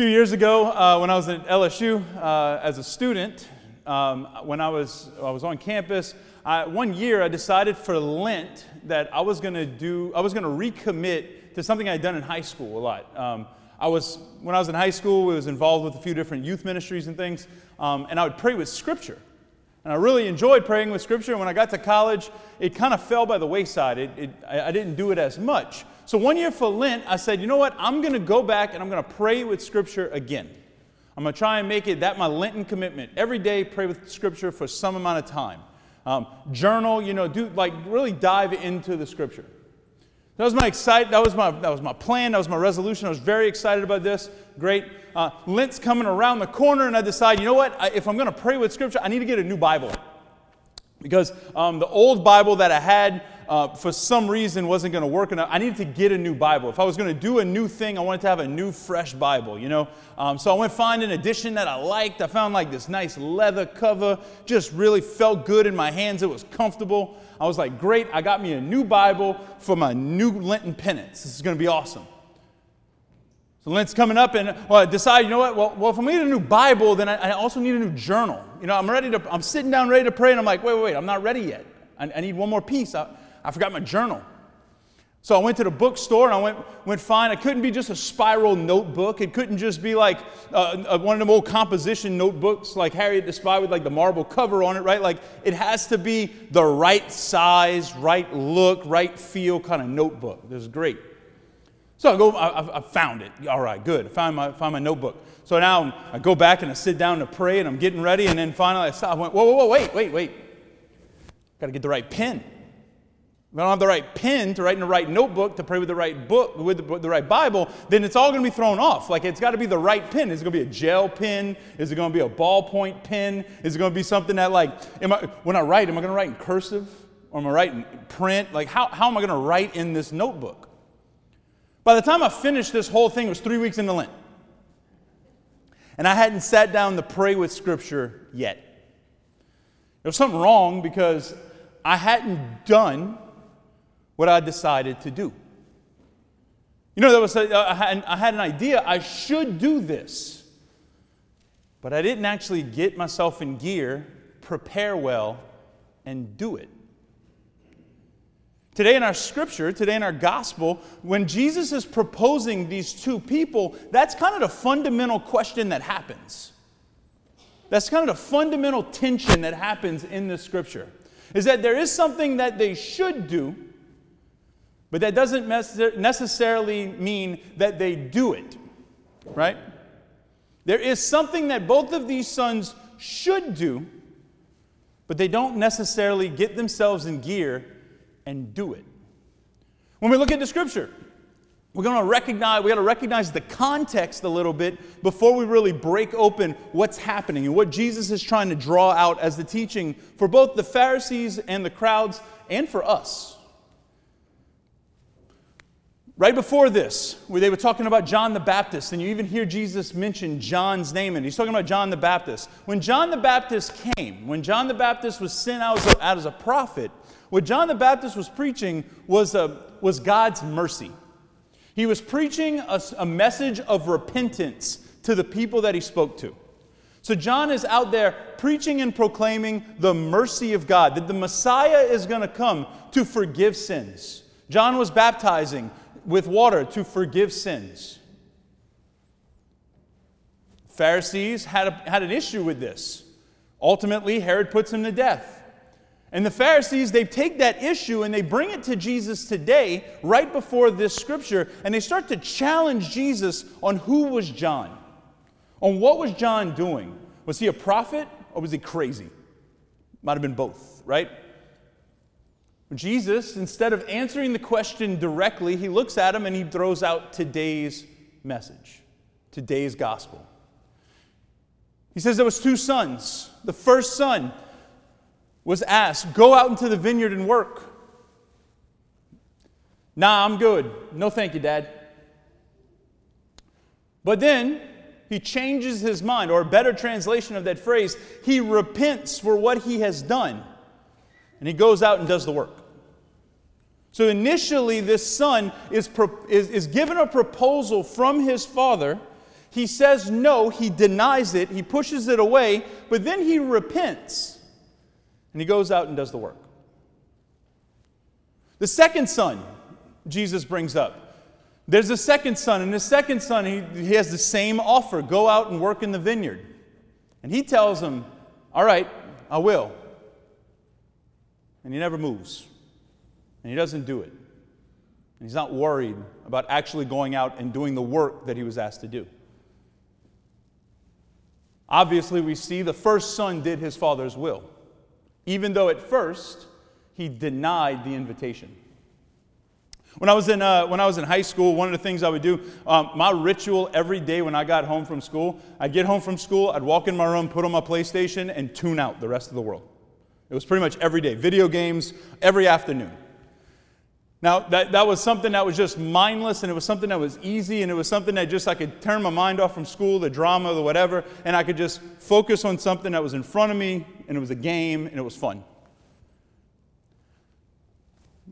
few years ago, uh, when I was at LSU uh, as a student, um, when I was, I was on campus, I, one year I decided for Lent that I was going to do, I was going to recommit to something I'd done in high school a lot. Um, I was, when I was in high school, I was involved with a few different youth ministries and things, um, and I would pray with Scripture. And I really enjoyed praying with Scripture. And when I got to college, it kind of fell by the wayside. It, it, I, I didn't do it as much. So one year for Lent, I said, you know what? I'm going to go back and I'm going to pray with Scripture again. I'm going to try and make it that my Lenten commitment. Every day, pray with Scripture for some amount of time. Um, journal, you know, do like really dive into the Scripture. That was my excite. That was my that was my plan. That was my resolution. I was very excited about this. Great. Uh, Lent's coming around the corner, and I decide, you know what? I, if I'm going to pray with Scripture, I need to get a new Bible because um, the old Bible that I had uh, for some reason wasn't going to work enough. I needed to get a new Bible. If I was going to do a new thing, I wanted to have a new, fresh Bible, you know? Um, so I went find an edition that I liked. I found like this nice leather cover, just really felt good in my hands. It was comfortable. I was like, great, I got me a new Bible for my new Lenten penance. This is going to be awesome. So Lent's coming up, and well, I decide, you know what? Well, well if I need a new Bible, then I, I, also need a new journal. You know, I'm ready to, I'm sitting down ready to pray, and I'm like, wait, wait, wait, I'm not ready yet. I, I need one more piece. I, I forgot my journal. So I went to the bookstore and I went, went find. It couldn't be just a spiral notebook. It couldn't just be like uh, one of them old composition notebooks like Harriet the Spy with like the marble cover on it, right? Like it has to be the right size, right look, right feel kind of notebook. This is great. So I go, I, I found it. All right, good. I found my, found my notebook. So now I go back and I sit down to pray and I'm getting ready. And then finally I stop. I went, whoa, whoa, whoa, wait, wait, wait. Got to get the right pen. If I don't have the right pen to write in the right notebook to pray with the right book, with the, with the right Bible, then it's all going to be thrown off. Like it's got to be the right pen. Is it going to be a gel pen? Is it going to be a ballpoint pen? Is it going to be something that, like, am I, when I write, am I going to write in cursive? Or am I writing print? Like, how, how am I going to write in this notebook? By the time I finished this whole thing, it was three weeks into Lent. And I hadn't sat down to pray with Scripture yet. There was something wrong because I hadn't done what I decided to do. You know, there was a, I, had, I had an idea, I should do this. But I didn't actually get myself in gear, prepare well, and do it. Today in our scripture, today in our gospel, when Jesus is proposing these two people, that's kind of the fundamental question that happens. That's kind of the fundamental tension that happens in the scripture. Is that there is something that they should do, but that doesn't necessarily mean that they do it, right? There is something that both of these sons should do, but they don't necessarily get themselves in gear and do it. When we look at the scripture, we're going to recognize, we got to recognize the context a little bit before we really break open what's happening and what Jesus is trying to draw out as the teaching for both the Pharisees and the crowds and for us. Right before this, where they were talking about John the Baptist, and you even hear Jesus mention John's name, and he's talking about John the Baptist. When John the Baptist came, when John the Baptist was sent out as a prophet, what John the Baptist was preaching was, a, was God's mercy. He was preaching a, a message of repentance to the people that he spoke to. So John is out there preaching and proclaiming the mercy of God, that the Messiah is going to come to forgive sins. John was baptizing with water to forgive sins. Pharisees had, a, had an issue with this. Ultimately, Herod puts him to death. And the Pharisees, they take that issue and they bring it to Jesus today, right before this scripture, and they start to challenge Jesus on who was John. On what was John doing? Was he a prophet or was he crazy? Might have been both, right? Jesus, instead of answering the question directly, he looks at him and he throws out today's message, today's gospel. He says there was two sons. The first son was asked, "Go out into the vineyard and work." Nah, I'm good. No thank you, dad. But then he changes his mind, or a better translation of that phrase, he repents for what he has done. And he goes out and does the work. So initially, this son is, is, is given a proposal from his father. He says no, he denies it, he pushes it away, but then he repents and he goes out and does the work. The second son, Jesus brings up. There's a second son, and the second son, he, he has the same offer go out and work in the vineyard. And he tells him, All right, I will. And he never moves, and he doesn't do it. And he's not worried about actually going out and doing the work that he was asked to do. Obviously, we see the first son did his father's will, even though at first he denied the invitation. When I was in, uh, when I was in high school, one of the things I would do, um, my ritual every day when I got home from school, I'd get home from school, I'd walk in my room, put on my PlayStation, and tune out the rest of the world. It was pretty much every day, video games every afternoon. Now, that, that was something that was just mindless and it was something that was easy and it was something that just I could turn my mind off from school, the drama, the whatever, and I could just focus on something that was in front of me and it was a game and it was fun.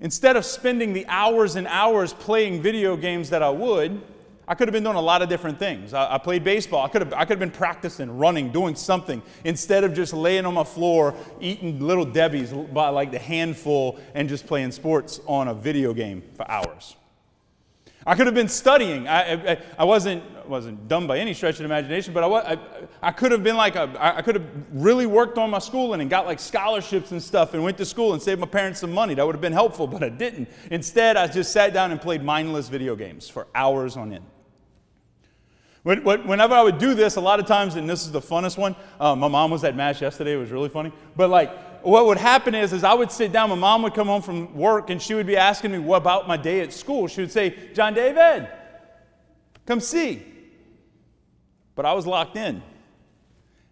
Instead of spending the hours and hours playing video games that I would, I could have been doing a lot of different things. I, I, played baseball. I could, have, I could have been practicing, running, doing something instead of just laying on my floor eating little Debbie's by like the handful and just playing sports on a video game for hours. I could have been studying. I, I, I wasn't, wasn't dumb by any stretch of the imagination, but I, I, I could have been like, a, I could have really worked on my schooling and got like scholarships and stuff and went to school and saved my parents some money. That would have been helpful, but I didn't. Instead, I just sat down and played mindless video games for hours on end. Whenever I would do this, a lot of times, and this is the funnest one, uh, my mom was at Mass yesterday, it was really funny. But like, what would happen is, is I would sit down, my mom would come home from work, and she would be asking me what about my day at school. She would say, John David, come see. But I was locked in,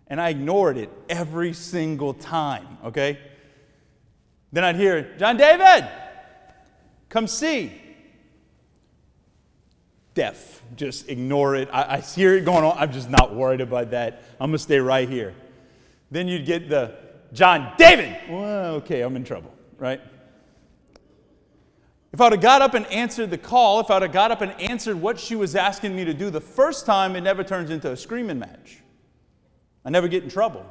and I ignored it every single time, okay? Then I'd hear, John David, come see deaf. Just ignore it. I, I hear it going on. I'm just not worried about that. I'm going to stay right here. Then you'd get the John David. Well, okay, I'm in trouble, right? If I would have got up and answered the call, if I would have got up and answered what she was asking me to do the first time, it never turns into a screaming match. I never get in trouble.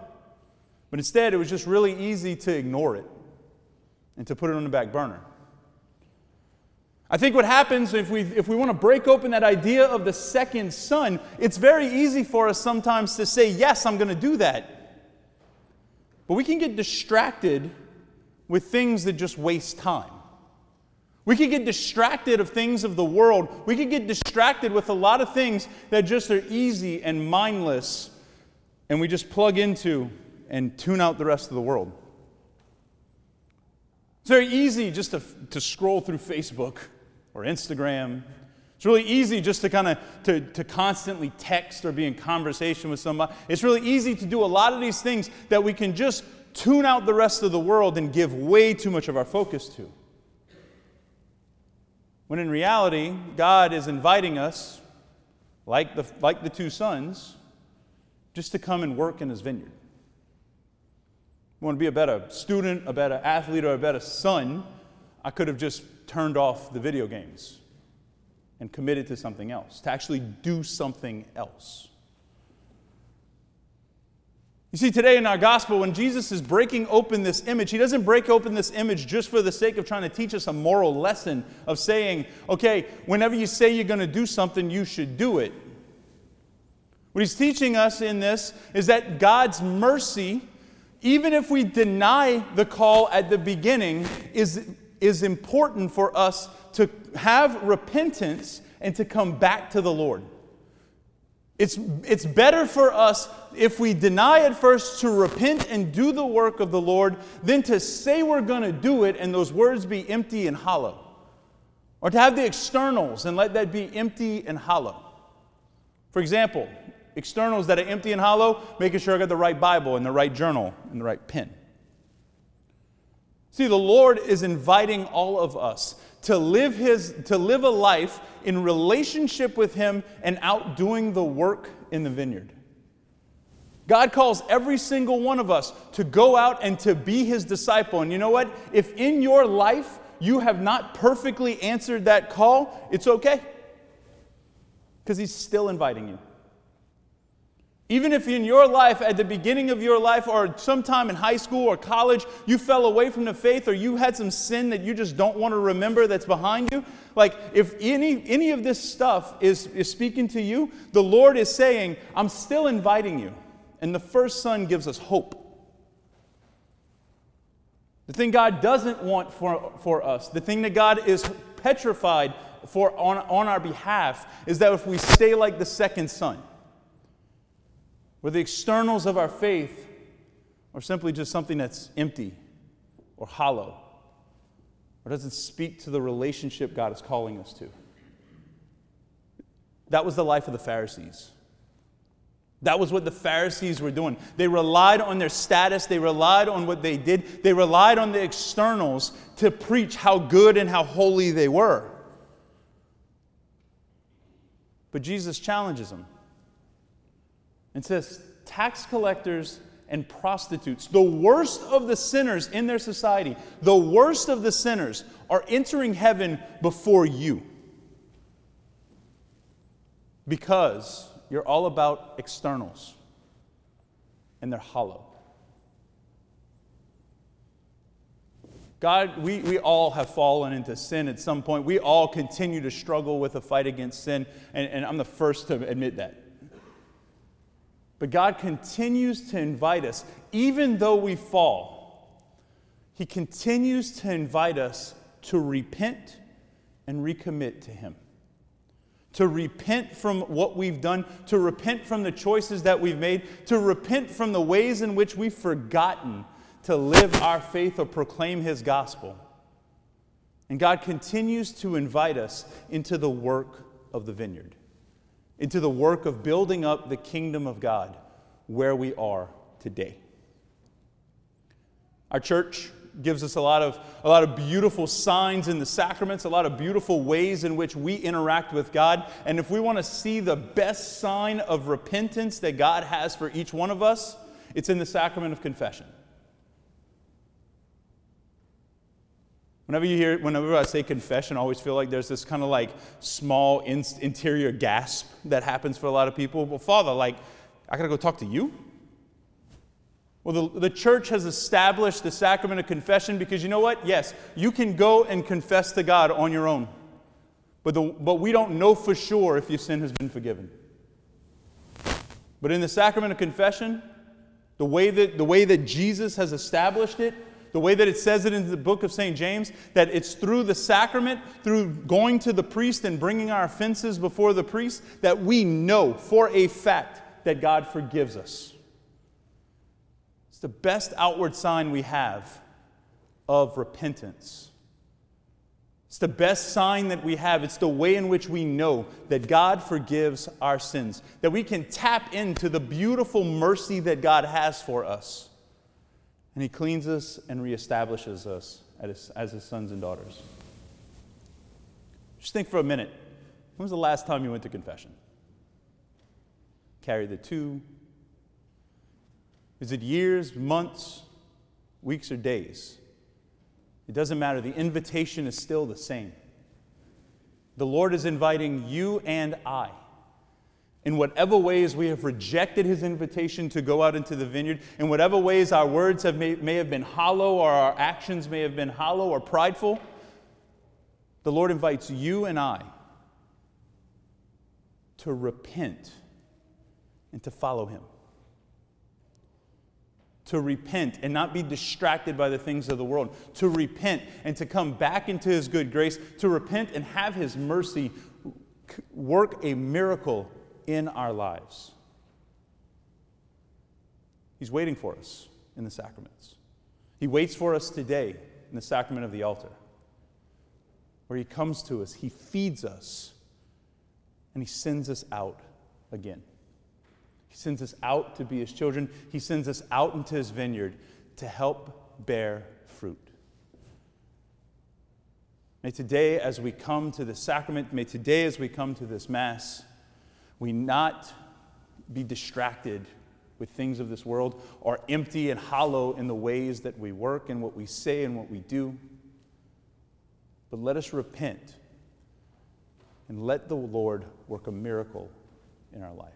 But instead, it was just really easy to ignore it and to put it on the back burner. I think what happens if we, if we want to break open that idea of the second son, it's very easy for us sometimes to say, Yes, I'm going to do that. But we can get distracted with things that just waste time. We can get distracted of things of the world. We can get distracted with a lot of things that just are easy and mindless, and we just plug into and tune out the rest of the world. It's very easy just to, to scroll through Facebook or Instagram. It's really easy just to kind of to, to constantly text or be in conversation with somebody. It's really easy to do a lot of these things that we can just tune out the rest of the world and give way too much of our focus to. When in reality, God is inviting us, like the, like the two sons, just to come and work in his vineyard. want to be a better student, a better athlete, or a better son, I could have just turned off the video games and committed to something else, to actually do something else. You see, today in our gospel, when Jesus is breaking open this image, he doesn't break open this image just for the sake of trying to teach us a moral lesson of saying, okay, whenever you say you're going to do something, you should do it. What he's teaching us in this is that God's mercy, even if we deny the call at the beginning, is is important for us to have repentance and to come back to the Lord. It's, it's better for us if we deny at first to repent and do the work of the Lord than to say we're going to do it and those words be empty and hollow. Or to have the externals and let that be empty and hollow. For example, externals that are empty and hollow, making sure I got the right Bible and the right journal and the right pen. See, the Lord is inviting all of us to live, his, to live a life in relationship with Him and out doing the work in the vineyard. God calls every single one of us to go out and to be His disciple. And you know what? If in your life you have not perfectly answered that call, it's okay. Because He's still inviting you. Even if in your life, at the beginning of your life, or sometime in high school or college, you fell away from the faith or you had some sin that you just don't want to remember that's behind you, like if any, any of this stuff is, is speaking to you, the Lord is saying, I'm still inviting you. And the first son gives us hope. The thing God doesn't want for, for us, the thing that God is petrified for on, on our behalf, is that if we stay like the second son, where the externals of our faith are simply just something that's empty or hollow or doesn't speak to the relationship God is calling us to. That was the life of the Pharisees. That was what the Pharisees were doing. They relied on their status, they relied on what they did, they relied on the externals to preach how good and how holy they were. But Jesus challenges them and says, Tax collectors and prostitutes, the worst of the sinners in their society, the worst of the sinners, are entering heaven before you. Because you're all about externals and they're hollow. God, we, we all have fallen into sin at some point. We all continue to struggle with a fight against sin, and, and I'm the first to admit that. But God continues to invite us, even though we fall, He continues to invite us to repent and recommit to Him to repent from what we've done, to repent from the choices that we've made, to repent from the ways in which we've forgotten to live our faith or proclaim His gospel. And God continues to invite us into the work of the vineyard, into the work of building up the kingdom of God where we are today. Our church gives us a lot of, a lot of beautiful signs in the sacraments, a lot of beautiful ways in which we interact with God. And if we want to see the best sign of repentance that God has for each one of us, it's in the sacrament of confession. Whenever you hear, whenever I say confession, I always feel like there's this kind of like small in, interior gasp that happens for a lot of people. Well, Father, like, I gotta go talk to you? Well, the, the church has established the sacrament of confession because you know what? Yes, you can go and confess to God on your own. But, the, but we don't know for sure if your sin has been forgiven. But in the sacrament of confession, the way that, the way that Jesus has established it, the way that it says it in the book of St. James, that it's through the sacrament, through going to the priest and bringing our offenses before the priest, that we know for a fact that God forgives us. It's the best outward sign we have of repentance. It's the best sign that we have. It's the way in which we know that God forgives our sins, that we can tap into the beautiful mercy that God has for us. And He cleans us and reestablishes us as, His sons and daughters. Just think for a minute when was the last time you went to confession? Carry the two, is it years, months, weeks, or days? It doesn't matter. The invitation is still the same. The Lord is inviting you and I. In whatever ways we have rejected his invitation to go out into the vineyard, in whatever ways our words have may, may have been hollow or our actions may have been hollow or prideful, the Lord invites you and I to repent and to follow him. To repent and not be distracted by the things of the world, to repent and to come back into His good grace, to repent and have His mercy work a miracle in our lives. He's waiting for us in the sacraments. He waits for us today in the sacrament of the altar, where He comes to us, He feeds us, and He sends us out again. He sends us out to be his children. He sends us out into his vineyard to help bear fruit. May today, as we come to the sacrament, may today, as we come to this Mass, we not be distracted with things of this world or empty and hollow in the ways that we work and what we say and what we do. But let us repent and let the Lord work a miracle in our life.